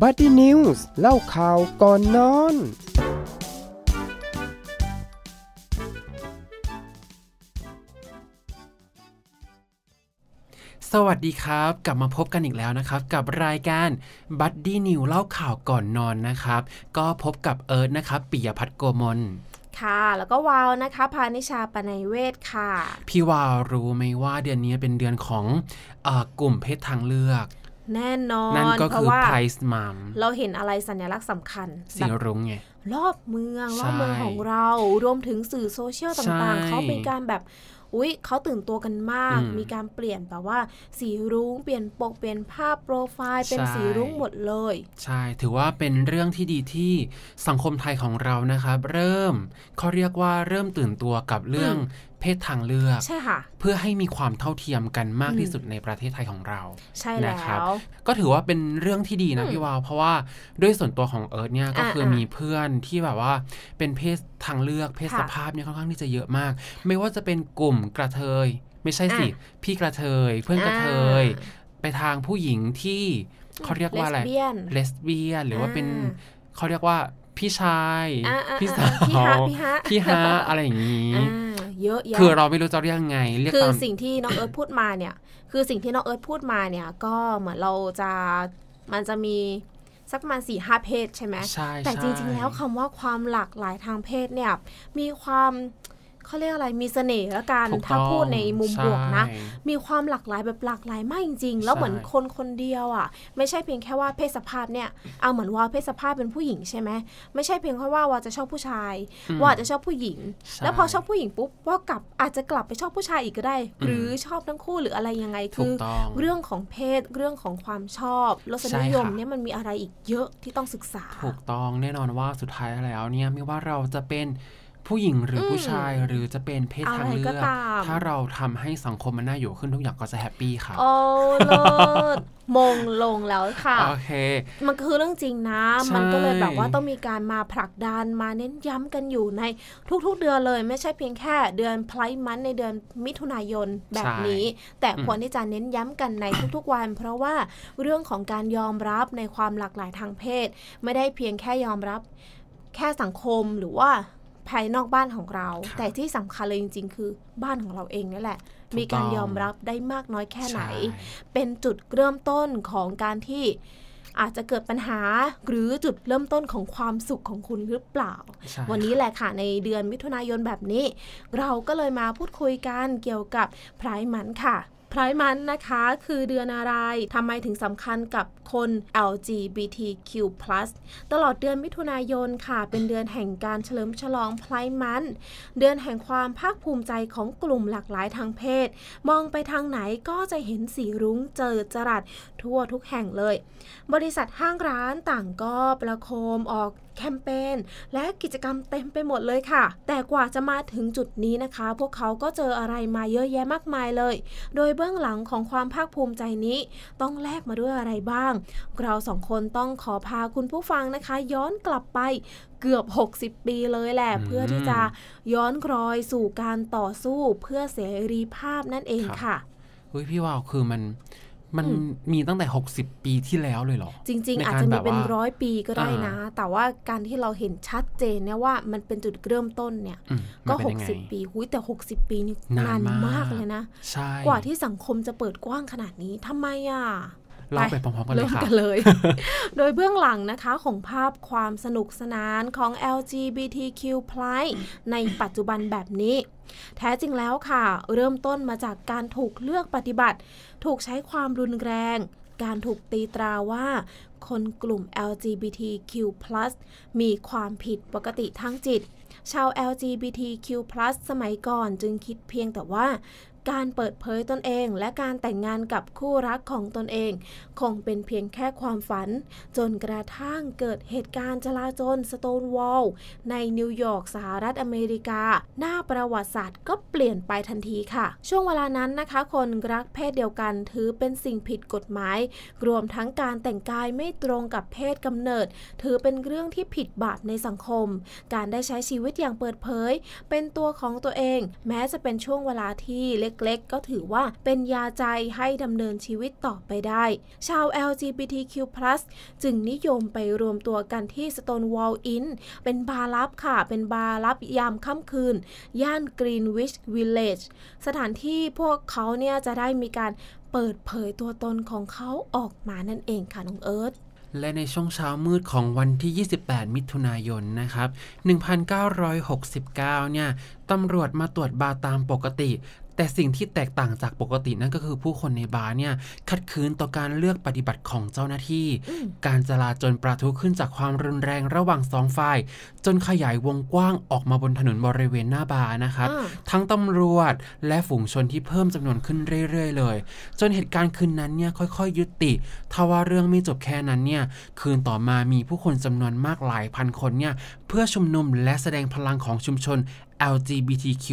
Buddy News เล่าข่าวก่อนนอน สวัสดีครับ กลับมาพบกันอีกแล้วนะครับ กับรายการ Buddy News เล่าข่าวก่อนนอนนะครับ ก็พบกับเอิร์ธนะครับปิยพัฒน์โกมลค่ะ แล้วก็วาวนะคะพานิชาปนัยเวศค่ะ พี่วาวรู้ไหมว่าเดือนนี้เป็นเดือนของเออกลุ่มเพศทางเลือก แน่นอนนั่นก็เพคือราะว่า Price Mom เราเห็นอะไรสัญลักษณ์สำคัญสีแบบรุ้งไงรอบเมืองใช่รอบเมืองของเรารวมถึงสื่อโซเชียลต่างใช่ๆเขาเป็นการแบบอุ๊ยเขาตื่นตัวกันมากอืมมีการเปลี่ยนแบบว่า สีรุ้งเปลี่ยนปกเปลี่ยนภาพโปรไฟล์เป็นใช่สีรุ้งหมดเลย ใช่ ถือว่าเป็นเรื่องที่ดีที่สังคมไทยของเรานะครับ เริ่มเขาเรียกว่าเริ่มตื่นตัวกับเรื่อง เพศทางเลือก ใช่ค่ะ เพื่อให้มีความเท่าเทียมกันมากอืมที่สุดในประเทศไทยของเรา ใช่แล้นะครับวก็ถือว่าเป็นเรื่องที่ดีนะอืมพี่วาว เพราะว่าด้วยส่วนตัวของเอิร์ธเนี่ยก็คืออาๆมีเพื่อนที่แบบว่าเป็นเพศทางเลือกเพศค่ะสภาพเนี่ยค่อนข้างที่จะเยอะมาก ไม่ว่าจะเป็นกลุ่มกระเทย ไม่ใช่สิอะพี่กระเทย เพื่อนกระเทยอ่ไปทางผู้หญิงที่เขาเรียกว่าอะไร Lesbian เลสเบี้ยนหรือว่าเป็นอ่าเขาเรียกว่า พี่ชายอ่าๆๆพี่สาวพี่ฮะพี่ฮะพี่ฮะอะไรอย่างนี้อ่าเยอะแยะคือเราไม่รู้จะเรียกยังไง เรียกคือตามสิ่งที่น้องเอิร์ธพูดมาเนี่ย คือสิ่งที่น้องเอิร์ธพูดมาเนี่ย ก็เหมือนเราจะมันจะมีสักประมาณสี่ห้าเพศใช่ไหมใช่แต่จริงใช่ๆแล้วคำว่าความหลากหลายทางเพศเนี่ย มีความ เขาเรียกอะไรมีเสน่ห์ละกันถูกถ้าต้องพูดในมุมบวกนะใช่มีความหลากหลายแบบหลากหลายมากจริงๆ แล้วใช่เหมือนคนคนเดียวอะ ไม่ใช่เพียงแค่ว่าเพศสภาพเนี่ยเอาเหมือนว่าเพศสภาพเป็นผู้หญิงใช่ไหมไม่ใช่เพียงแค่ว่าว่าจะชอบผู้ชายอืมว่าจะชอบผู้หญิงใช่แล้วพอชอบผู้หญิงปุ๊บว่ากลับอาจจะกลับไปชอบผู้ชายอีกก็ได้ หรือชอบทั้งคู่หรืออะไรยังไงถูกต้องคือเรื่องของเพศเรื่องของความชอบรสนิยมใช่ค่ะเนี่ยมันมีอะไรอีกเยอะที่ต้องศึกษา ถูกต้องแน่นอนว่าสุดท้ายแล้วเนี่ยไม่ว่าเราจะเป็น ผู้หญิงหรืออมผู้ชายหรือจะเป็นเพศทางเลือกอะไรเลืก็ตามถ้าเราทำให้สังคมมันน่าอยู่ขึ้นทุกอย่างก็จะ happy ค่ะ โอ้เลิศมงลงแล้วค่ะ โอเค มันคือเรื่องจริงนะใช่มันก็เลยแบบว่าต้องมีการมาผลักดันมาเน้นย้ำกันอยู่ในทุกๆเดือนเลย ไม่ใช่เพียงแค่เดือนไพร์มันในเดือนมิถุนายนแบบนี้ แต่ควรที่จะเน้นย้ำกันในทุกๆวัน เพราะว่าเรื่องของการยอมรับในความหลากหลายทางเพศ ไม่ได้เพียงแค่ยอมรับแค่สังคมหรือว่า ภายนอกบ้านของเราครับแต่ที่สำคัญเลยจริง ๆ คือบ้านของเราเองนี่แหละถูกมีการต้องยอมรับได้มากน้อยแค่ไหนใช่เป็นจุดเริ่มต้นของการที่อาจจะเกิดปัญหาหรือจุดเริ่มต้นของความสุขของคุณหรือเปล่าใช่วันนี้แหละค่ะ ในเดือนมิถุนายนแบบนี้ เราก็เลยมาพูดคุยกันเกี่ยวกับไพร์มันค่ะ ไพร์มันนะคะคือเดือนอะไรทำไมถึงสำคัญกับคน LGBTQ+ ตลอดเดือนมิถุนายนค่ะ เป็นเดือนแห่งการเฉลิมฉลองไพร์มันเดือนแห่งความภาคภูมิใจของกลุ่มหลากหลายทางเพศ มองไปทางไหนก็จะเห็นสีรุ้งเจิดจรัสทั่วทุกแห่งเลย บริษัทห้างร้านต่างก็ประโคมออกแคมเปญและกิจกรรมเต็มไปหมดเลยค่ะ แต่กว่าจะมาถึงจุดนี้นะคะ พวกเขาก็เจออะไรมาเยอะแยะมากมายเลย โดยเบื้องหลังของความภาคภูมิใจนี้ ต้องแลกมาด้วยอะไรบ้าง เราสองคนต้องขอพาคุณผู้ฟังนะคะ ย้อนกลับไปเกือบ 60 ปีเลยแหละ เพื่อที่จะย้อนคลอยสู่การต่อสู้เพื่อเสรีภาพนั่นเองค่ะเฮ้ยพี่วาวคือมัน มันอืมมีตั้งแต่ 60 ปีที่แล้วเลยเหรอ จริงในๆอาจการจะแบมีบเป็นว่าร้อยปีก็ได้นะอ่าแต่ว่าการที่เราเห็นชัดเจนเนี่ยว่ามันเป็นจุดเริ่มต้นเนี่ยอืมก็มันเป็นยังไง60 ปีหุยแต่ 60 ปีนี่นานนานมากมากเลยนะใช่กว่าที่สังคมจะเปิดกว้างขนาดนี้ทำไมอะเล่าไปพร้อมๆกันเลเริ่ยมค่ะกันเลย โดยเบื้องหลังนะคะของภาพความสนุกสนานของ LGBTQ+ ในปัจจุบันแบบนี้ แท้จริงแล้วค่ะ เริ่มต้นมาจากการถูกเลือกปฏิบัติ ถูกใช้ความรุนแรง การถูกตีตราว่า คนกลุ่ม LGBTQ+ มีความผิดปกติทางจิต ชาว LGBTQ+ สมัยก่อนจึงคิดเพียงแต่ว่า การเปิดเผยตนเองและการแต่งงานกับคู่รักของตนเอง คงเป็นเพียงแค่ความฝัน จนกระทั่งเกิดเหตุการณ์จลาจลสโตนวอลในนิวยอร์กสหรัฐอเมริกา หน้าประวัติศาสตร์ก็เปลี่ยนไปทันทีค่ะ ช่วงเวลานั้นนะคะ คนรักเพศเดียวกันถือเป็นสิ่งผิดกฎหมาย รวมทั้งการแต่งกายไม่ตรงกับเพศกำเนิด ถือเป็นเรื่องที่ผิดบาปในสังคม การได้ใช้ชีวิตอย่างเปิดเผย เป็นตัวของตัวเอง แม้จะเป็นช่วงเวลาที่เล็กๆ ก็ถือว่าเป็นยาใจให้ดำเนินชีวิตต่อไปได้ ชาว LGBTQ+ จึงนิยมไปรวมตัวกันที่ Stonewall Inn เป็นบาร์ลับค่ะ เป็นบาร์ลับยามค่ำคืน ย่าน Greenwich Village สถานที่พวกเขาเนี่ยจะได้มีการเปิดเผยตัวตนของเขาออกมานั่นเองค่ะน้องเอิร์ธและในช่วงเช้ามืดของวันที่ 28 มิถุนายน นะครับ 1969 เนี่ย ตำรวจมาตรวจบาร์ตามปกติ แต่สิ่งที่แตกต่างจากปกตินั่นก็คือผู้คนในบาร์เนี่ยขัดขืนต่อการเลือกปฏิบัติของเจ้าหน้าที่ การจลาจลประทุขึ้นจากความรุนแรงระหว่างสองฝ่าย จนขยายวงกว้างออกมาบนถนนบริเวณหน้าบาร์นะครับอ่าทั้งตำรวจและฝูงชนที่เพิ่มจำนวนขึ้นเรื่อย ๆ เลย จนเหตุการณ์คืนนั้นเนี่ยค่อยๆยุติทว่าเรื่องไม่จบแค่นั้นเนี่ยคืนต่อมามีผู้คนจำนวนมากหลายพันคนเนี่ยเพื่อชุมนุมและแสดงพลังของชุมชน LGBTQ+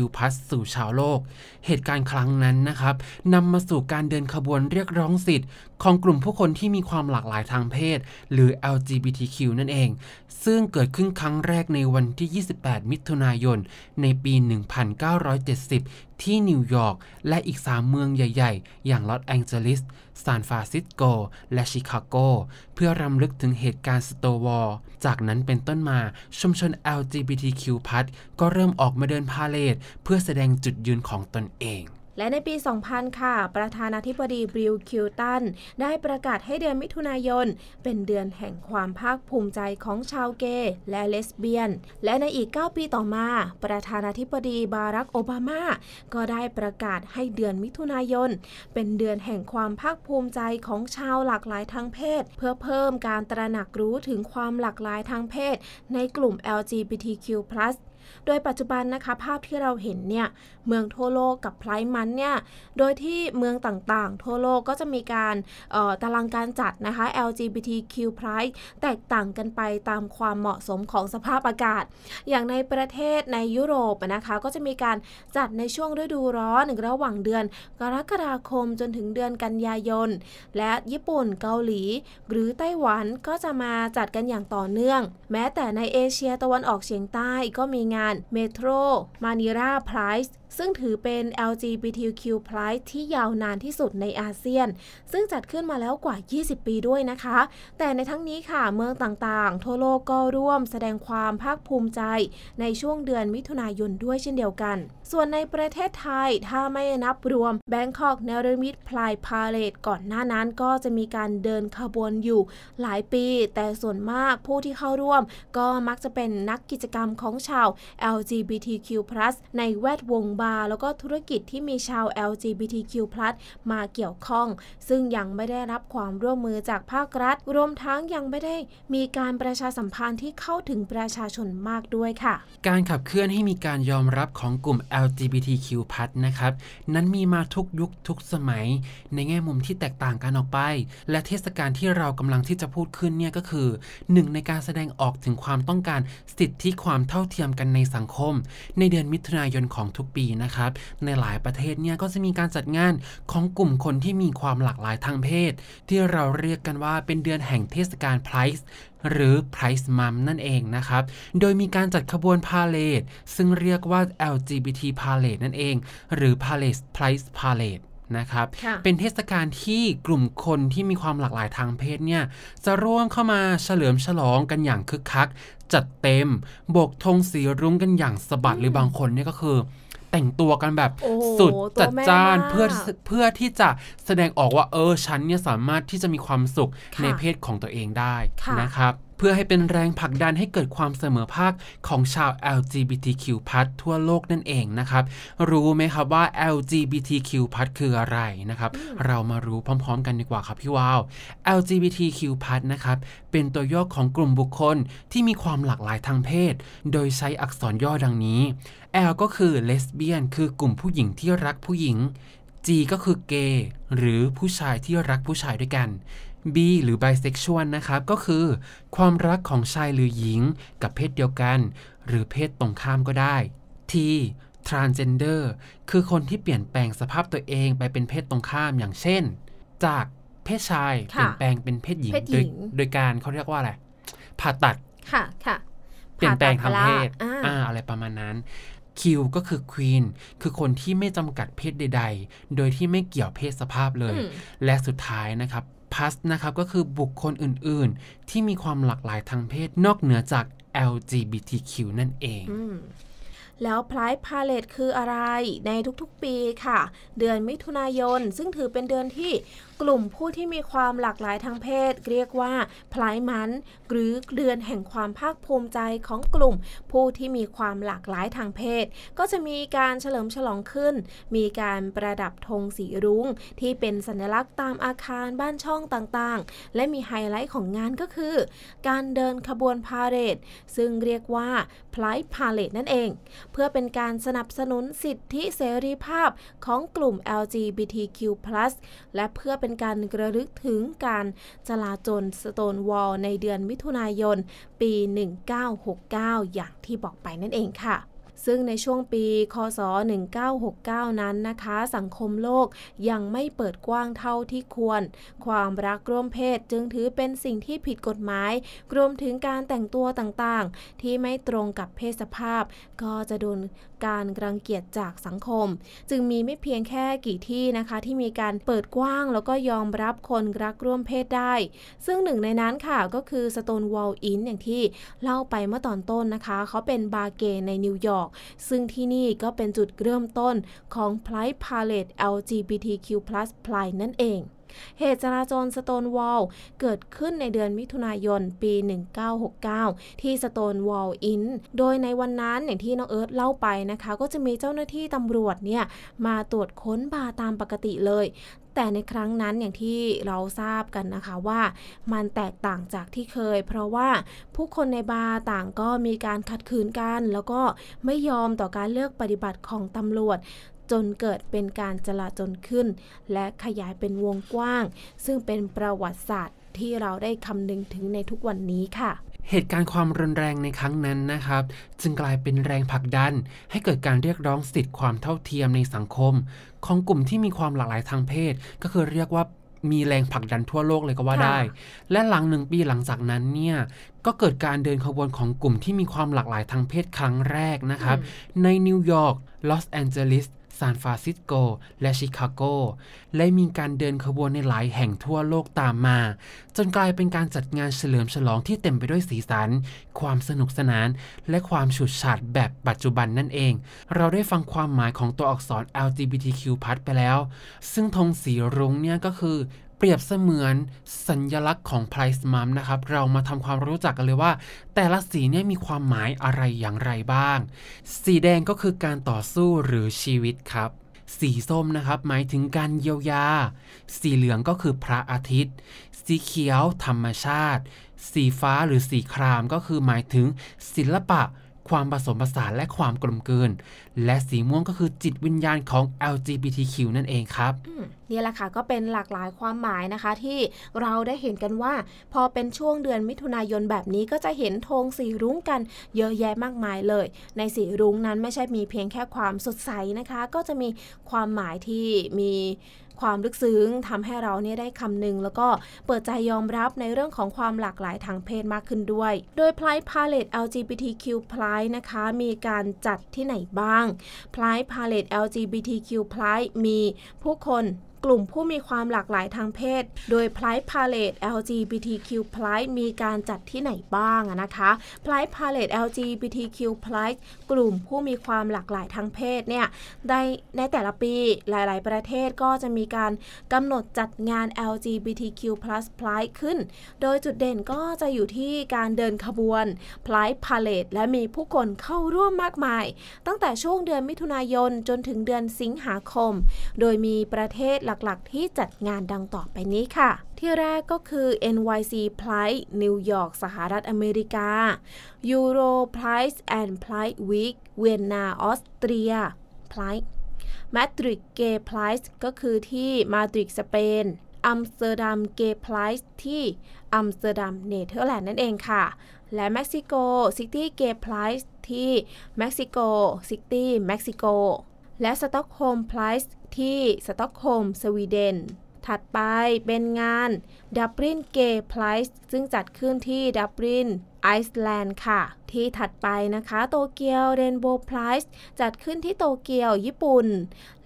สู่ชาวโลก เหตุการณ์ครั้งนั้นนะครับนำมาสู่การเดินขบวนเรียกร้องสิทธิ์ ของกลุ่มผู้คนที่มีความหลากหลายทางเพศ หรือ LGBTQ นั่นเอง ซึ่งเกิดขึ้นครั้งแรกในวันที่ 28 มิถุนายน ในปี 1970 ที่นิวยอร์กและอีก 3 เมืองใหญ่ ๆ อย่างลอสแองเจลิสซานฟรานซิสโก และชิคาโก เพื่อรำลึกถึงเหตุการณ์สโตนวอลล์จากนั้นเป็นต้นมาชุมชน LGBTQ+ ก็เริ่มออกมาเดินพาเหรดเพื่อแสดงจุดยืนของตนเอง และในปี 2000 ค่ะ ประธานาธิบดีบิล คลินตัน ได้ประกาศให้เดือนมิถุนายน เป็นเดือนแห่งความภาคภูมิใจของชาวเกย์และเลสเบี้ยน และในอีก 9 ปีต่อมา ประธานาธิบดีบารัค โอบามา ก็ได้ประกาศให้เดือนมิถุนายน เป็นเดือนแห่งความภาคภูมิใจของชาวหลากหลายทางเพศ เพื่อเพิ่มการตระหนักรู้ถึงความหลากหลายทางเพศ ในกลุ่ม LGBTQ+ โดยปัจจุบันนะคะ ภาพที่เราเห็นเนี่ยเมืองทั่วโลกกับไพร์มันเนี่ยโดยที่เมืองต่างๆ ทั่วโลกก็จะมีการออตารางการจัดนะคะ LGBTQ Pride แตกต่างกันไปตามความเหมาะสมของสภาพอากาศ อย่างในประเทศในยุโรปนะคะก็จะมีการจัดในช่วงฤดูร้อนระหว่างเดือน กรกฎาคมจนถึงเดือนกันยายน และญี่ปุ่นเกาหลี หรือไต้หวันก็จะมาจัดกันอย่างต่อเนื่อง แม้แต่ในเอเชียตะวันออกเฉียงใต้ก็มีงาน Metro Manila Pride ซึ่งถือเป็น LGBTQ Pride ที่ยาวนานที่สุดในอาเซียน ซึ่งจัดขึ้นมาแล้วกว่า 20 ปีด้วยนะคะ แต่ในทั้งนี้ค่ะเมืองต่างๆ ทั่วโลกก็ร่วมแสดงความภาคภูมิใจ ในช่วงเดือนมิถุนายนด้วยเช่นเดียวกัน ส่วนในประเทศไทยถ้าไม่นับรวม Bangkok n a r a m i t Pride Parade ก่อนหน้านั้นก็จะมีการเดินขบวนอยู่หลายปี แต่ส่วนมากผู้ที่เข้าร่วม ก็มักจะเป็นนักกิจกรรมของชาว LGBTQ+ ในแวดวงบาร์แล้วก็ธุรกิจที่มีชาว LGBTQ+ มาเกี่ยวข้อง ซึ่งยังไม่ได้รับความร่วมมือจากภาครัฐ รวมทั้งยังไม่ได้มีการประชาสัมพันธ์ที่เข้าถึงประชาชนมากด้วยค่ะ การขับเคลื่อนให้มีการยอมรับของกลุ่ม LGBTQ+ นะครับ นั้นมีมาทุกยุคทุกสมัย ในแง่มุมที่แตกต่างกันออกไป และเทศกาลที่เรากำลังที่จะพูดขึ้นเนี่ยก็คือหนึ่งในการแสดงออกถึงความต้องการสิทธิความเท่าเทียมกันในสังคม ในเดือนมิถุนายนของทุกปีนะครับ ในหลายประเทศเนี่ยก็จะมีการจัดงานของกลุ่มคนที่มีความหลากหลายทางเพศ ที่เราเรียกกันว่าเป็นเดือนแห่งเทศกาลไพรส์หรือ Price Month นั่นเองนะครับ โดยมีการจัดขบวนพาเลทซึ่งเรียกว่า LGBT Parade นั่นเอง หรือ Palace Price Parade นะครับค่ะเป็นเทศกาลที่กลุ่มคนที่มีความหลากหลายทางเพศเนี่ย จะร่วมเข้ามาเฉลิมฉลองกันอย่างคึกคัก จัดเต็ม โบกธงสีรุ้งกันอย่างสะบัดหรือบางคนเนี่ยก็คือ แต่งตัวกันแบบโอ้โหสุดตัวจัดแม่จ้านมากเพื่อเพื่อที่จะแสดงออกว่าเออฉันเนี่ยสามารถที่จะมีความสุขค่ะในเพศของตัวเองได้ค่ะนะครับ เพื่อให้เป็นแรงผลักดันให้เกิดความเสมอภาคของชาว LGBTQ+ ทั่วโลกนั่นเองนะครับ รู้ไหมครับว่า LGBTQ+ คืออะไรนะครับ เรามารู้พร้อม ๆ กันดีกว่าครับพี่วาว LGBTQ+ นะครับ เป็นตัวย่อของกลุ่มบุคคลที่มีความหลากหลายทางเพศ โดยใช้อักษรย่อดังนี้ L ก็คือเลสเบี้ยน คือกลุ่มผู้หญิงที่รักผู้หญิง G ก็คือเกย์หรือผู้ชายที่รักผู้ชายด้วยกัน B หรือ bisexual นะครับ ก็คือความรักของชายหรือหญิงกับเพศเดียวกัน หรือเพศตรงข้ามก็ได้ T transgender คือคนที่เปลี่ยนแปลงสภาพตัวเองไปเป็นเพศตรงข้ามอย่างเช่น จากเพศชายเปค่ะลี่ยนแปลงเป็นเพศหญิงเพศหโดญิยงโดยการเขาเรียกว่าอะไรผ่าตัดค่ะค่ะเปลี่ยนแปลงทางเพศผ่าตัดไปละอ่าอ่าอะไรประมาณนั้น Q ก็คือ Queen คือคนที่ไม่จำกัดเพศใด ๆ โดยที่ไม่เกี่ยวเพศสภาพเลยอืมและสุดท้ายนะครับ Plus นะครับ ก็คือบุคคลอื่นๆ ที่มีความหลากหลายทางเพศนอกเหนือจาก LGBTQ นั่นเองแล้วพลายพาเลตคืออะไรในทุกๆปีค่ะ เดือนมิถุนายน ซึ่งถือเป็นเดือนที่ กลุ่มผู้ที่มีความหลากหลายทางเพศ เรียกว่า Pride Month หรือเดือนแห่งความภาคภูมิใจของกลุ่ม ผู้ที่มีความหลากหลายทางเพศ ก็จะมีการเฉลิมฉลองขึ้น มีการประดับธงสีรุ้ง ที่เป็นสัญลักษณ์ตามอาคารบ้านช่องต่างๆ และมีไฮไลท์ของงานก็คือ การเดินขบวนพาเหรดซึ่งเรียกว่า Pride Parade นั่นเอง เพื่อเป็นการสนับสนุนสิทธิเสรีภาพของกลุ่ม LGBTQ+ และเพื่อเป็นการกระลึกถึงการจลาจลสโตนวอลในเดือนมิถุนายน ปี 1969 อย่างที่บอกไปนั่นเองค่ะซึ่งในช่วงปี คศ 1969 นั้นนะคะ สังคมโลกยังไม่เปิดกว้างเท่าที่ควร ความรักร่วมเพศจึงถือเป็นสิ่งที่ผิดกฎหมาย รวมถึงการแต่งตัวต่างๆ ที่ไม่ตรงกับเพศสภาพ ก็จะโดน การรังเกียจจากสังคม จึงมีไม่เพียงแค่กี่ที่นะคะ ที่มีการเปิดกว้าง แล้วก็ยอมรับคนรักร่วมเพศได้ ซึ่งหนึ่งในนั้นค่ะก็คือ Stonewall Inn อย่างที่เล่าไปเมื่อตอนต้นนะคะ เขาเป็นบาร์เกย์ในนิวยอร์กซึ่งที่นี่ก็เป็นจุดเริ่มต้นของ Pride Parade LGBTQ+ Pride นั่นเอง เหตุจราจรสโตนวอลเกิดขึ้นในเดือนมิถุนายนปี 1969 ที่สโตนวอลอินโดยในวันนั้นอย่างที่น้องเอิร์ธเล่าไปนะคะ ก็จะมีเจ้าหน้าที่ตำรวจเนี่ยมาตรวจค้นบาร์ตามปกติเลย แต่ในครั้งนั้นอย่างที่เราทราบกันนะคะว่ามันแตกต่างจากที่เคย เพราะว่าผู้คนในบาร์ต่างก็มีการขัดขืนกัน แล้วก็ไม่ยอมต่อการเลือกปฏิบัติของตำรวจ จนเกิดเป็นการจลาจลขึ้น และขยายเป็นวงกว้าง ซึ่งเป็นประวัติศาสตร์ที่เราได้คำนึงถึงในทุกวันนี้ค่ะเหตุการณ์ความรุนแรงในครั้งนั้นนะครับ จึงกลายเป็นแรงผลักดัน ให้เกิดการเรียกร้องสิทธิความเท่าเทียมในสังคม ของกลุ่มที่มีความหลากหลายทางเพศ ก็คือเรียกว่ามีแรงผลักดันทั่วโลกเลยก็ว่าค่ะได้ และหลังหนึ่งปีหลังจากนั้นเนี่ยก็เกิดการเดินขบวนของกลุ่มที่มีความหลากหลายทางเพศครั้งแรกนะครับ ในนิวยอร์กลอสแอนเจลิส ซานฟรานซิสโก และชิคาโก และมีการเดินขบวนในหลายแห่งทั่วโลกตามมา จนกลายเป็นการจัดงานเฉลิมฉลองที่เต็มไปด้วยสีสัน ความสนุกสนาน และความฉูดฉาดแบบปัจจุบันนั่นเอง เราได้ฟังความหมายของตัวอักษร LGBTQ+ ไปแล้ว ซึ่งธงสีรุ้งเนี่ยก็คือ เปรียบเสมือนสัญลักษณ์ของ Price Month นะครับ เรามาทำความรู้จักกันเลยว่า แต่ละสีเนี่ยมีความหมายอะไรอย่างไรบ้าง สีแดงก็คือการต่อสู้หรือชีวิตครับ สีส้มนะครับหมายถึงการเยียวยา สีเหลืองก็คือพระอาทิตย์ สีเขียวธรรมชาติ สีฟ้าหรือสีครามก็คือหมายถึงศิลปะ ความผสมผสานและความกลมกลืน และสีม่วงก็คือจิตวิญญาณของ LGBTQ นั่นเองครับนี่แหละค่ะก็เป็นหลากหลายความหมายนะคะ ที่เราได้เห็นกันว่า พอเป็นช่วงเดือนมิถุนายนแบบนี้ก็จะเห็นธงสีรุ้งกันเยอะแยะมากมายเลย ในสีรุ้งนั้นไม่ใช่มีเพียงแค่ความสดใสนะคะ ก็จะมีความหมายที่มี ความลึกซึ้งทำให้เราเนี่ยได้คำนึง แล้วก็เปิดใจยอมรับในเรื่องของความหลากหลายทางเพศมากขึ้นด้วย โดย Pride Parade LGBTQ Pride นะคะ มีการจัดที่ไหนบ้าง Pride Parade LGBTQ Pride มีผู้คน กลุ่มผู้มีความหลากหลายทางเพศ โดย Pride Parade LGBTQ Pride มีการจัดที่ไหนบ้างนะคะ Pride Parade LGBTQ Pride กลุ่มผู้มีความหลากหลายทางเพศเนี่ยได้ในแต่ละปีหลาย ๆ ประเทศก็จะมีการกำหนดจัดงาน LGBTQ+ Pride ขึ้น โดยจุดเด่นก็จะอยู่ที่การเดินขบวน Pride Parade และมีผู้คนเข้าร่วมมากมาย ตั้งแต่ช่วงเดือนมิถุนายนจนถึงเดือนสิงหาคม โดยมีประเทศหลักๆ ที่จัดงานดังต่อไปนี้ค่ะ ที่แรกก็คือ NYC Pride นิวยอร์กสหรัฐอเมริกา Euro Pride and Pride Week เวียนนาออสเตรีย Pride มาดริด Gay Pride ก็คือที่มาดริดสเปน อัมสเตอร์ดัม Gay Pride ที่อัมสเตอร์ดัมเนเธอร์แลนด์นั่นเองค่ะ และเม็กซิโกซิตี้ Gay Pride ที่เม็กซิโกซิตี้เม็กซิโก และสตอกโฮล์ม Pride ที่สตอกโฮล์มสวีเดน ถัดไปเป็นงานดับลิน Gay Pride ซึ่งจัดขึ้นที่ดับลินไอซ์แลนด์ค่ะ ที่ถัดไปนะคะโตเกียว Rainbow Pride จัดขึ้นที่โตเกียวญี่ปุ่น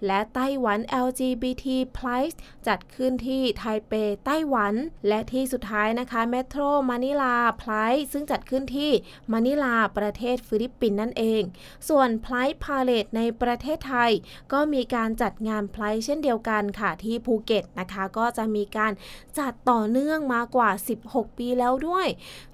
และไต้หวัน LGBT Pride จัดขึ้นที่ไทเปไต้หวัน และที่สุดท้ายนะคะ Metro Manila Pride ซึ่งจัดขึ้นที่มานิลาประเทศฟิลิปปินส์นั่นเอง ส่วน Pride Parade ในประเทศไทย ก็มีการจัดงาน Pride เช่นเดียวกันค่ะที่ภูเก็ตนะคะ ก็จะมีการจัดต่อเนื่องมากว่า 16 ปีแล้วด้วย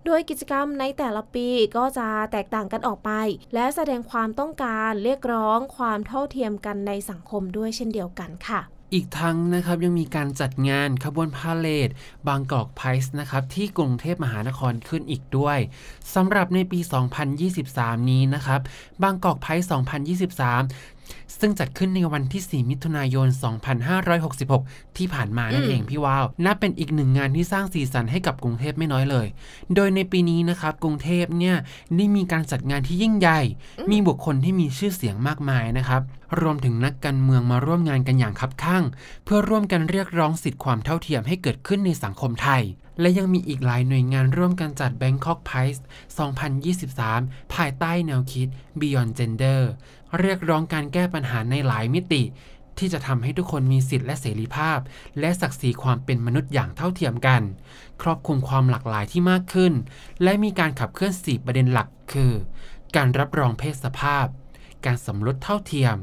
โดยกิจกรรมในแต่ละปีก็จะแตกต่างกันออกไป และแสดงความต้องการเรียกร้องความเท่าเทียมกันในสังคมด้วยเช่นเดียวกันค่ะอีกทั้งนะครับยังมีการจัดงานขบวนพาเหรดบางกอกไพรส์นะครับที่กรุงเทพมหานครขึ้นอีกด้วยสำหรับในปี 2023 นี้นะครับบางกอกไพรส์2023 ซึ่งจัดขึ้นในวันที่ 4 มิถุนายน 2566 ที่ผ่านมานั่นเองพี่ว้าวนับเป็นอีกหนึ่งงานที่สร้างสีสันให้กับกรุงเทพไม่น้อยเลย โดยในปีนี้นะครับกรุงเทพเนี่ยได้มีการจัดงานที่ยิ่งใหญ่ มีบุคคลที่มีชื่อเสียงมากมายนะครับรวมถึงนักการเมืองมาร่วมงานกันอย่างคับข้าง เพื่อร่วมกันเรียกร้องสิทธิความเท่าเทียมให้เกิดขึ้นในสังคมไทย และยังมีอีกหลายหน่วยงานร่วมกันจัด Bangkok Prize 2023 ภายใต้แนวคิด Beyond Gender เรียกร้องการแก้ปัญหาในหลายมิติ ที่จะทำให้ทุกคนมีสิทธิและเสรีภาพ และศักดิ์ศรีความเป็นมนุษย์อย่างเท่าเทียมกัน ครอบคลุมความหลากหลายที่มากขึ้น และมีการขับเคลื่อน4ประเด็นหลักคือ การรับรองเพศสภาพ การสมรสเท่าเทียม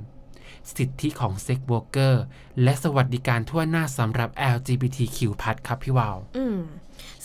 สิทธิของ Sex Worker และสวัสดิการถ้วนหน้าสำหรับ LGBTQ+ ครับพี่วาวอืม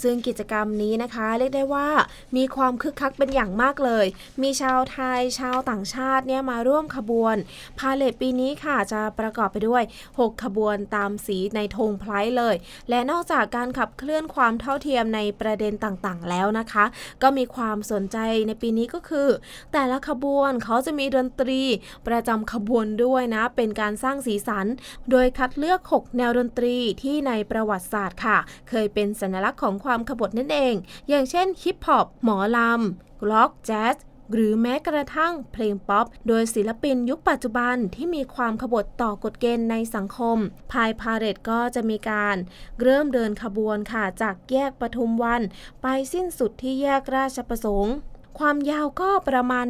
ซึ่งกิจกรรมนี้นะคะเรียกได้ว่ามีความคึกคักเป็นอย่างมากเลย มีชาวไทยชาวต่างชาติเนี่ยมาร่วมขบวน พาเหรดปีนี้ค่ะจะประกอบไปด้วย 6 ขบวนตามสีในธง Pride เลย และนอกจากการขับเคลื่อนความเท่าเทียมในประเด็นต่างๆ แล้วนะคะ ก็มีความสนใจในปีนี้ก็คือ แต่ละขบวนเขาจะมีดนตรีประจำขบวนด้วยนะ เป็นการสร้างสีสัน โดยคัดเลือก 6 แนวดนตรีที่ในประวัติศาสตร์ค่ะ เคยเป็นสัญลักษณ์ของความขบฏนั่นเอง อย่างเช่นฮิปฮอปหมอลำล็อกแจ๊สหรือแม้กระทั่งเพลงป๊อป โดยศิลปินยุคปัจจุบันที่มีความขบฏต่อกฎเกณฑ์ในสังคม ภายพาเรตก็จะมีการเริ่มเดินขบวนค่ะ จากแยกปทุมวัน ไปสิ้นสุดที่แยกราชประสงค์ ความยาวก็ประมาณ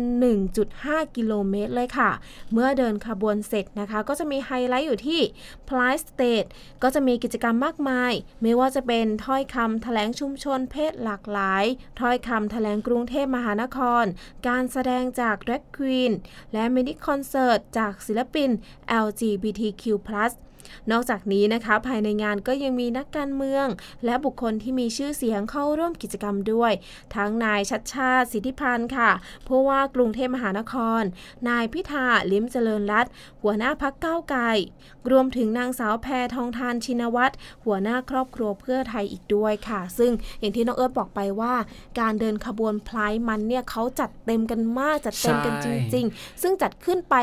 1.5 กิโลเมตรเลยค่ะ เมื่อเดินขบวนเสร็จนะคะ ก็จะมีไฮไลท์อยู่ที่ p l y State ก็จะมีกิจกรรมมากมาย ไม่ว่าจะเป็นถ้อยคำแถลงชุมชนเพศหลากหลาย ถ้อยคำแถลงกรุงเทพมหานคร การแสดงจาก Drag Queen และมินิคอนเสิร์ตจากศิลปิน LGBTQ+ นอกจากนี้นะคะภายในงานก็ยังมีนักการเมือง และบุคคลที่มีชื่อเสียงเข้าร่วมกิจกรรมด้วย ทั้งนายชัดชาติสิทธิพันธ์ค่ะผู้ว่ากรุงเทพมหานคร นายพิธาลิ้มเจริญรัตน์หัวหน้าพักเก้าไกลรวมถึงนางสาวแพทองทานชินวัตรหัวหน้าครอบครัวเพื่อไทยอีกด้วยค่ะ ซึ่งอย่างที่น้องเอิร์ธบอกไปว่า การเดินขบวนพลายมันเนี่ยเขาจัดเต็มกันมากจัดเต็มกันจริง ๆ ซึ่งจัดขึ้นไป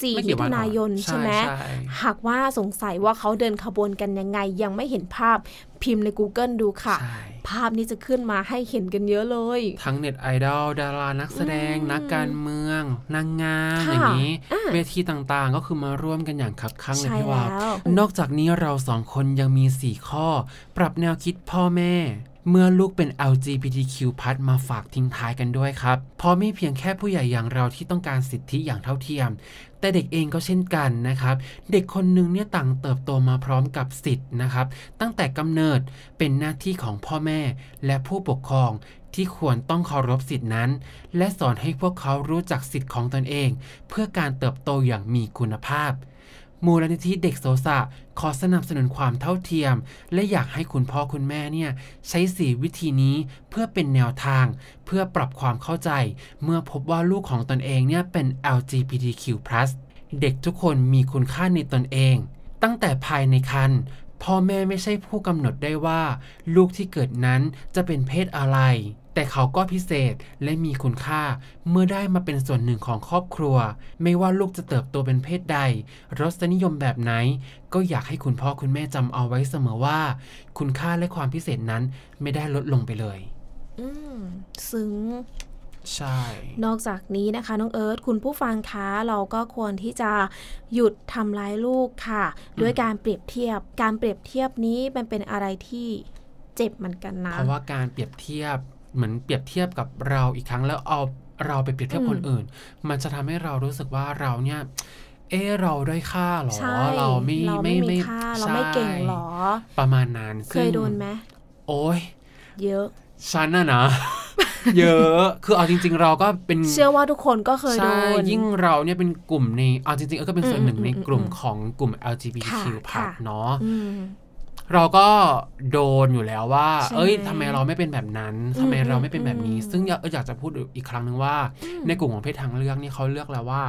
4ไม่มิกี่วัถุนหรอกนายนใช่ไหมใช่หากว่าสงสัยว่าเขาเดินขบวนกันยังไง ยังไม่เห็นภาพพิมพ์ใน Google ดูค่ะใช่ภาพนี้จะขึ้นมาให้เห็นกันเยอะเลย ทั้งเน็ตไอดอลดารานักแสดงอืมนักการเมือง นางงามค่ะอย่างนี้อ่าเวทีต่างๆ ก็คือมาร่วมกันอย่างคับคั่งเลยใช่พี่วาวแล้วนอกจากนี้เราสองคนยังมี 4 ข้อ ปรับแนวคิดพ่อแม่ เมื่อลูกเป็น LGBTQ+ มาฝากทิ้งท้ายกันด้วยครับ เพราะไม่เพียงแค่ผู้ใหญ่อย่างเราที่ต้องการสิทธิอย่างเท่าเทียม แต่เด็กเองก็เช่นกันนะครับ เด็กคนหนึ่งเนี่ยต่างเติบโตมาพร้อมกับสิทธิ์นะครับ ตั้งแต่กำเนิดเป็นหน้าที่ของพ่อแม่ และผู้ปกครองที่ควรต้องเคารพสิทธินั้น และสอนให้พวกเขารู้จักสิทธิของตนเอง เพื่อการเติบโตอย่างมีคุณภาพ มูลนิธิเด็กโสสะขอสนับสนุนความเท่าเทียม และอยากให้คุณพ่อคุณแม่เนี่ยใช้สีวิธีนี้เพื่อเป็นแนวทาง เพื่อปรับความเข้าใจ เมื่อพบว่าลูกของตนเองเนี่ยเป็น LGBTQ+ เด็กทุกคนมีคุณค่าในตนเอง ตั้งแต่ภายในครรภ์พ่อแม่ไม่ใช่ผู้กำหนดได้ว่า ลูกที่เกิดนั้นจะเป็นเพศอะไร แต่เขาก็พิเศษและมีคุณค่า เมื่อได้มาเป็นส่วนหนึ่งของครอบครัว ไม่ว่าลูกจะเติบโตเป็นเพศใด รสนิยมแบบไหน ก็อยากให้คุณพ่อคุณแม่จำเอาไว้เสมอว่า คุณค่าและความพิเศษนั้นไม่ได้ลดลงไปเลย อืมซึ้งใช่ นอกจากนี้นะคะน้องเอิร์ธคุณผู้ฟังคะเราก็ควรที่จะหยุดทำร้ายลูกค่ะ ด้วยการเปรียบเทียบ การเปรียบเทียบนี้มันเป็นอะไรที่เจ็บเหมือนกันนะ เพราะว่าการเปรียบเทียบ เหมือนเปรียบเทียบกับเราอีกครั้งแล้วเอาเราไปเปรียบเทียบอืมคนอื่น มันจะทำให้เรารู้สึกว่าเราเนี่ยเออเราด้อยค่าเหรอใช่เราไม่เราไม่มีค่าเราไม่เก่งหรอใช่ประมาณนั้นเคซึ่งยโดนไหมโอ้ยเยอะฉันน่ะนะเยอะ คือเอาจริง ๆ เราก็เป็นเชื่อว่าทุกคนก็เคยโดใช่นยิ่งเราเนี่ยเป็นกลุ่มในเอาจริงๆเออก็เป็นส่วนหนึ่งอืมในอืมกลุ่มอืมของกลุ่ม LGBTQ+ ค่ะเนาะอืม เราก็โดนอยู่แล้วว่าใช่เอ้ยทำไมเราไม่เป็นแบบนั้นทำไมอืมเราไม่เป็นแบบนี้อืมซึ่งอยากเอออยากจะพูดอีกครั้งหนึ่งว่า ในกลุ่มของเพศทางเลือกนี่เขาเลือกแล้วว่า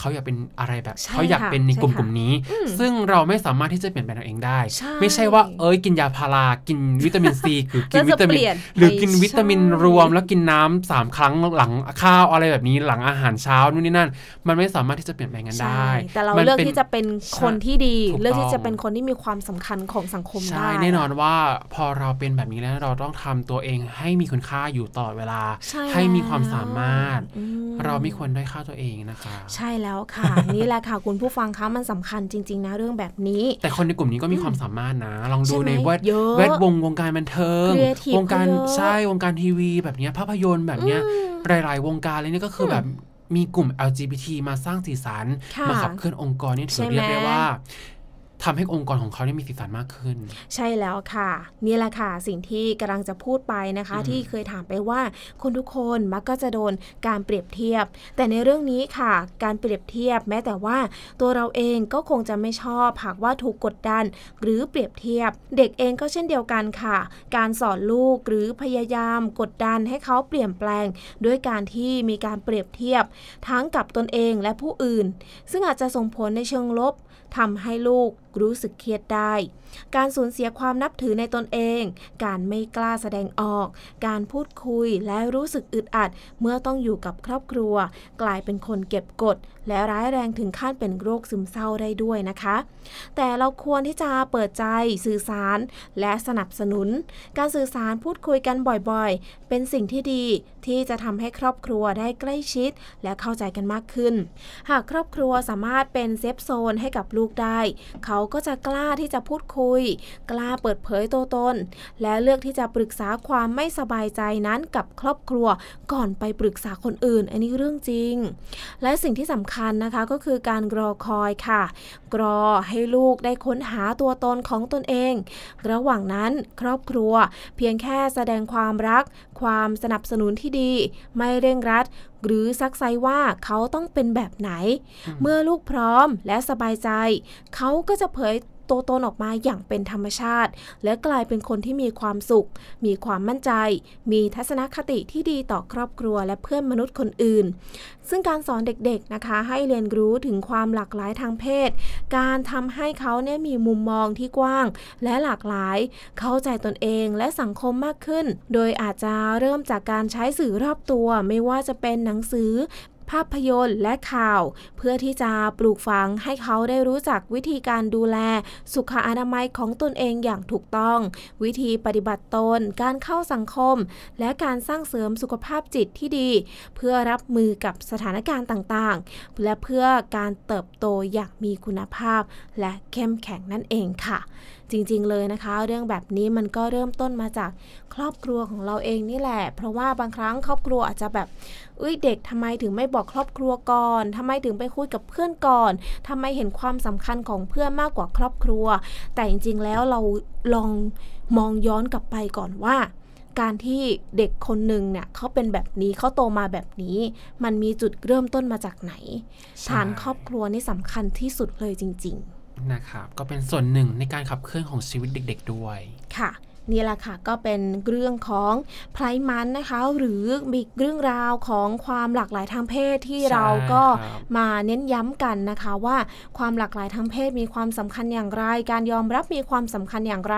เขาอยากเป็นอะไรแบบใช่เขาอยากค่ะเป็นในกลุ่มใช่ค่ะกลุ่มนี้อืมซึ่งเราไม่สามารถที่จะเปลี่ยนแปลงตัวเองได้ใช่ไม่ใช่ว่า เอ้ยกินยาพารากินวิตามินซีหรือกินแล้ววิจะตามินเปลี่ยนหรือกินไม่วิตามินใช่รวม แล้วกินน้ำสามครั้งหลังข้าวอะไรแบบนี้หลังอาหารเช้านู่นนี่นั่น มันไม่สามารถที่จะเปลี่ยนแปลงกันได้ใช่แต่เรามันเลือกป็นที่จะเป็นคนที่ดีถูกเลือกที่ต้องจะเป็นคนที่มีความสำคัญของสังคมใช่ได้แน่นอนว่าพอเราเป็นแบบนี้แล้วเราต้องทำตัวเองให้มีคุณค่าอยู่ตลอดเวลาใช่ให้มีความสามารถอืเราไม่ควรได้อยค่าตัวเองนะคะ ใช่แล้วค่ะ นี่แหละค่ะ คุณผู้ฟังคะมันสำคัญจริง ๆ นะเรื่องแบบนี้ แต่คนในกลุ่มนี้ก็มีความสามารถนะ ลองดูใช่ไหมในแวดเยอะแวดวงวงการบันเทิง Creative วงการก็เยอะใช่วงการทีวีแบบเนี้ยภาพยนตร์แบบเนี้ยหลายๆ วงการเลยเนี่ยก็คืออมแบบมีกลุ่ม LGBT มาสร้างสีสันค่ะมาขับเคลื่อนองค์กรนี่ถืใช่อไหมเรียกได้ว่า ทำให้องค์กรของเขาเนี่ยมีสีสันมากขึ้น ใช่แล้วค่ะ นี่แหละค่ะ สิ่งที่กำลังจะพูดไปนะคะอืมที่เคยถามไปว่าคนทุกคนมักก็จะโดนการเปรียบเทียบ แต่ในเรื่องนี้ค่ะ การเปรียบเทียบ แม้แต่ว่าตัวเราเองก็คงจะไม่ชอบหากว่าถูกกดดัน หรือเปรียบเทียบ เด็กเองก็เช่นเดียวกันค่ะ การสอนลูกหรือพยายามกดดันให้เขาเปลี่ยนแปลง ด้วยการที่มีการเปรียบเทียบ ทั้งกับตนเองและผู้อื่น ซึ่งอาจจะส่งผลในเชิงลบ ทำให้ลูกรู้สึกเครียดได้ การสูญเสียความนับถือในตนเอง การไม่กล้าแสดงออก การพูดคุยและรู้สึกอึดอัด เมื่อต้องอยู่กับครอบครัว กลายเป็นคนเก็บกด และร้ายแรงถึงขั้นเป็นโรคซึมเศร้าได้ด้วยนะคะ แต่เราควรที่จะเปิดใจสื่อสาร และสนับสนุน การสื่อสารพูดคุยกันบ่อยๆ เป็นสิ่งที่ดีที่จะทำให้ครอบครัวได้ใกล้ชิด และเข้าใจกันมากขึ้น หากครอบครัวสามารถเป็นเซฟโซนให้กับลูกได้ เขาก็จะกล้าที่จะพูดคุยกล้าเปิดเผยตัวตน และเลือกที่จะปรึกษาความไม่สบายใจนั้นกับครอบครัวก่อนไปปรึกษาคนอื่น อันนี้เรื่องจริง และสิ่งที่สำคัญนะคะก็คือการรอคอยค่ะ กรอให้ลูกได้ค้นหาตัวตนของตนเอง ระหว่างนั้นครอบครัว เพียงแค่แสดงความรัก ความสนับสนุนที่ดี ไม่เร่งรัดหรือซักไซว่าเขาต้องเป็นแบบไหน เมื่อลูกพร้อมและสบายใจ เขาก็จะเผย ตัวตนออกมาอย่างเป็นธรรมชาติ และกลายเป็นคนที่มีความสุข มีความมั่นใจ มีทัศนคติที่ดีต่อครอบครัวและเพื่อนมนุษย์คนอื่น ซึ่งการสอนเด็กๆนะคะ ให้เรียนรู้ถึงความหลากหลายทางเพศ การทำให้เขาเนี่ยมีมุมมองที่กว้างและหลากหลาย เข้าใจตนเองและสังคมมากขึ้น โดยอาจจะเริ่มจากการใช้สื่อรอบตัว ไม่ว่าจะเป็นหนังสือ ภาพยนตร์และข่าว เพื่อที่จะปลูกฝังให้เขาได้รู้จักวิธีการดูแล สุขอนามัยของตนเองอย่างถูกต้อง วิธีปฏิบัติตน การเข้าสังคม และการสร้างเสริมสุขภาพจิตที่ดี เพื่อรับมือกับสถานการณ์ต่างๆ และเพื่อการเติบโตอย่างมีคุณภาพ และเข้มแข็งนั่นเองค่ะ จริงๆเลยนะคะ เรื่องแบบนี้มันก็เริ่มต้นมาจากครอบครัวของเราเองนี่แหละ เพราะว่าบางครั้งครอบครัวอาจจะแบบ เอ้ยเด็กทำไมถึงไม่บอกครอบครัวก่อนทำไมถึงไปคุยกับเพื่อนก่อนทำไมเห็นความสำคัญของเพื่อนมากกว่าครอบครัว แต่จริงๆแล้วเราลองมองย้อนกลับไปก่อนว่า การที่เด็กคนหนึ่งเนี่ยเขาเป็นแบบนี้เขาโตมาแบบนี้ มันมีจุดเริ่มต้นมาจากไหนใช่ฐานครอบครัวนี่สำคัญที่สุดเลยจริง ๆ นะครับก็เป็นส่วนหนึ่งในการขับเคลื่อนของชีวิตเด็ก ๆ ด้วยค่ะ นี่แหละค่ะก็เป็นเรื่องของไพรมันนะคะ หรือมีเรื่องราวของความหลากหลายทางเพศที่ใช่เราก็ครับมาเน้นย้ำกันนะคะว่าความหลากหลายทางเพศมีความสำคัญอย่างไร การยอมรับมีความสำคัญอย่างไร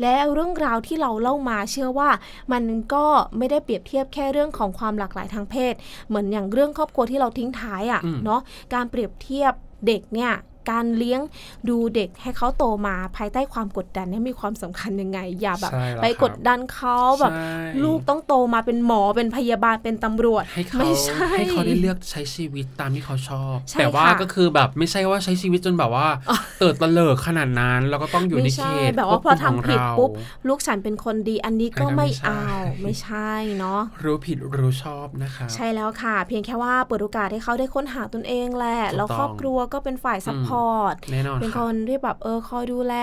และเรื่องราวที่เราเล่ามาเชื่อว่า มันก็ไม่ได้เปรียบเทียบแค่เรื่องของความหลากหลายทางเพศ เหมือนอย่างเรื่องครอบครัวที่เราทิ้งท้ายอะ่ะอืมเนาะการเปรียบเทียบเด็กเนี่ย การเลี้ยงดูเด็กให้เขาโตมาภายใต้ความกดดันเนี่ยมีความสำคัญยังไง อย่าแบบใช่แล้วไปครับกดดันเขาแบบใช่ลูกต้องโตมาเป็นหมอเป็นพยาบาลเป็นตำรวจให้เขาไม่ใช่ให้เขาได้เลือกใช้ชีวิตตามที่เขาชอบใช่แต่ว่าค่ะก็คือแบบไม่ใช่ว่าใช้ชีวิตจนแบบว่า เติดตะเลิกขนาดนั้นแล้วก็ต้องอยู่ในไม่เขใช่ตแบบว่าพอทำผิดควบคุมของเราปุ๊บลูกฉันเป็นคนดีอันนี้ก็อันนั้นไม่ไม่ใช่เอาไม่ใช่เนาะรู้ผิดรู้ชอบนะคะ ใช่แล้วค่ะ เพียงแค่ว่าเปิดโอกาสให้เขาได้ค้นหาตนเองแหละถูกต้องแล้วครอบครัวก็เป็นฝ่าย support แน่นอนเป็นคค่ะนที่แบบเออคอยดูแล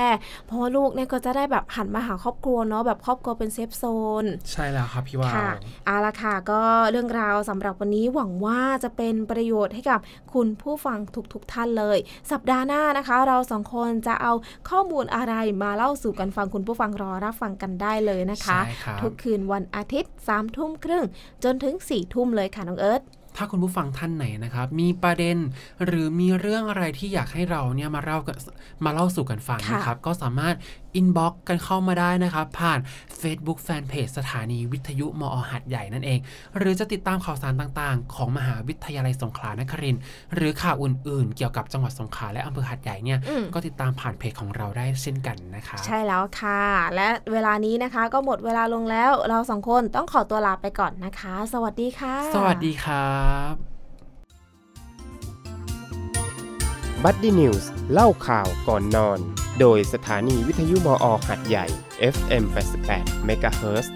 เพราะว่าลูกเนี่ยก็จะได้แบบหันมาหาครอบครัวเนาะแบบครอบครัวเป็น safe zone ใช่แล้วครับพี่วาวค่ะเอาละค่ะก็เรื่องราวสำหรับวันนี้หวังว่าจะเป็นประโยชน์ให้กับคุณผู้ฟังทุกๆทท่านเลย สัปดาห์หน้านะคะ เราสองคนจะเอาข้อมูลอะไรมาเล่าสู่กันฟังคุณผู้ฟังรอรับฟังกันได้เลยนะคะใช่ครับทุกคืนวันอาทิตย์3ามทุ่มครึ่งจนถึง4ี่ทุ่มเลยค่ะน้องเอิร์ธ ถ้าคุณผู้ฟังท่านไหนนะครับ มีประเด็นหรือมีเรื่องอะไรที่อยากให้เราเนี่ยมาเล่ากันมาเล่าสู่กันฟังค่ะนะครับ ก็สามารถอินบ็อกกันเข้ามาได้นะครับ ผ่าน Facebook Fanpage สถานีวิทยุมอหัดใหญ่นั่นเอง หรือจะติดตามข่าวสารต่างๆ ของมหาวิทยาลัยสงขลานครินทร์หรือข่าวอื่นๆ เกี่ยวกับจังหวัดสงขลาและอำเภอหาดใหญ่เนี่ยอืมก็ติดตามผ่านเพจของเราได้เช่นกันนะครับใช่แล้วค่ะ และเวลานี้นะคะก็หมดเวลาลงแล้วเราสองคนต้องขอตัวลาไปก่อนนะคะ สวัสดีค่ะ สวัสดีครับ Buddy News เล่าข่าวก่อนนอน โดยสถานีวิทยุมอหาดใหญ่ FM 88 MHz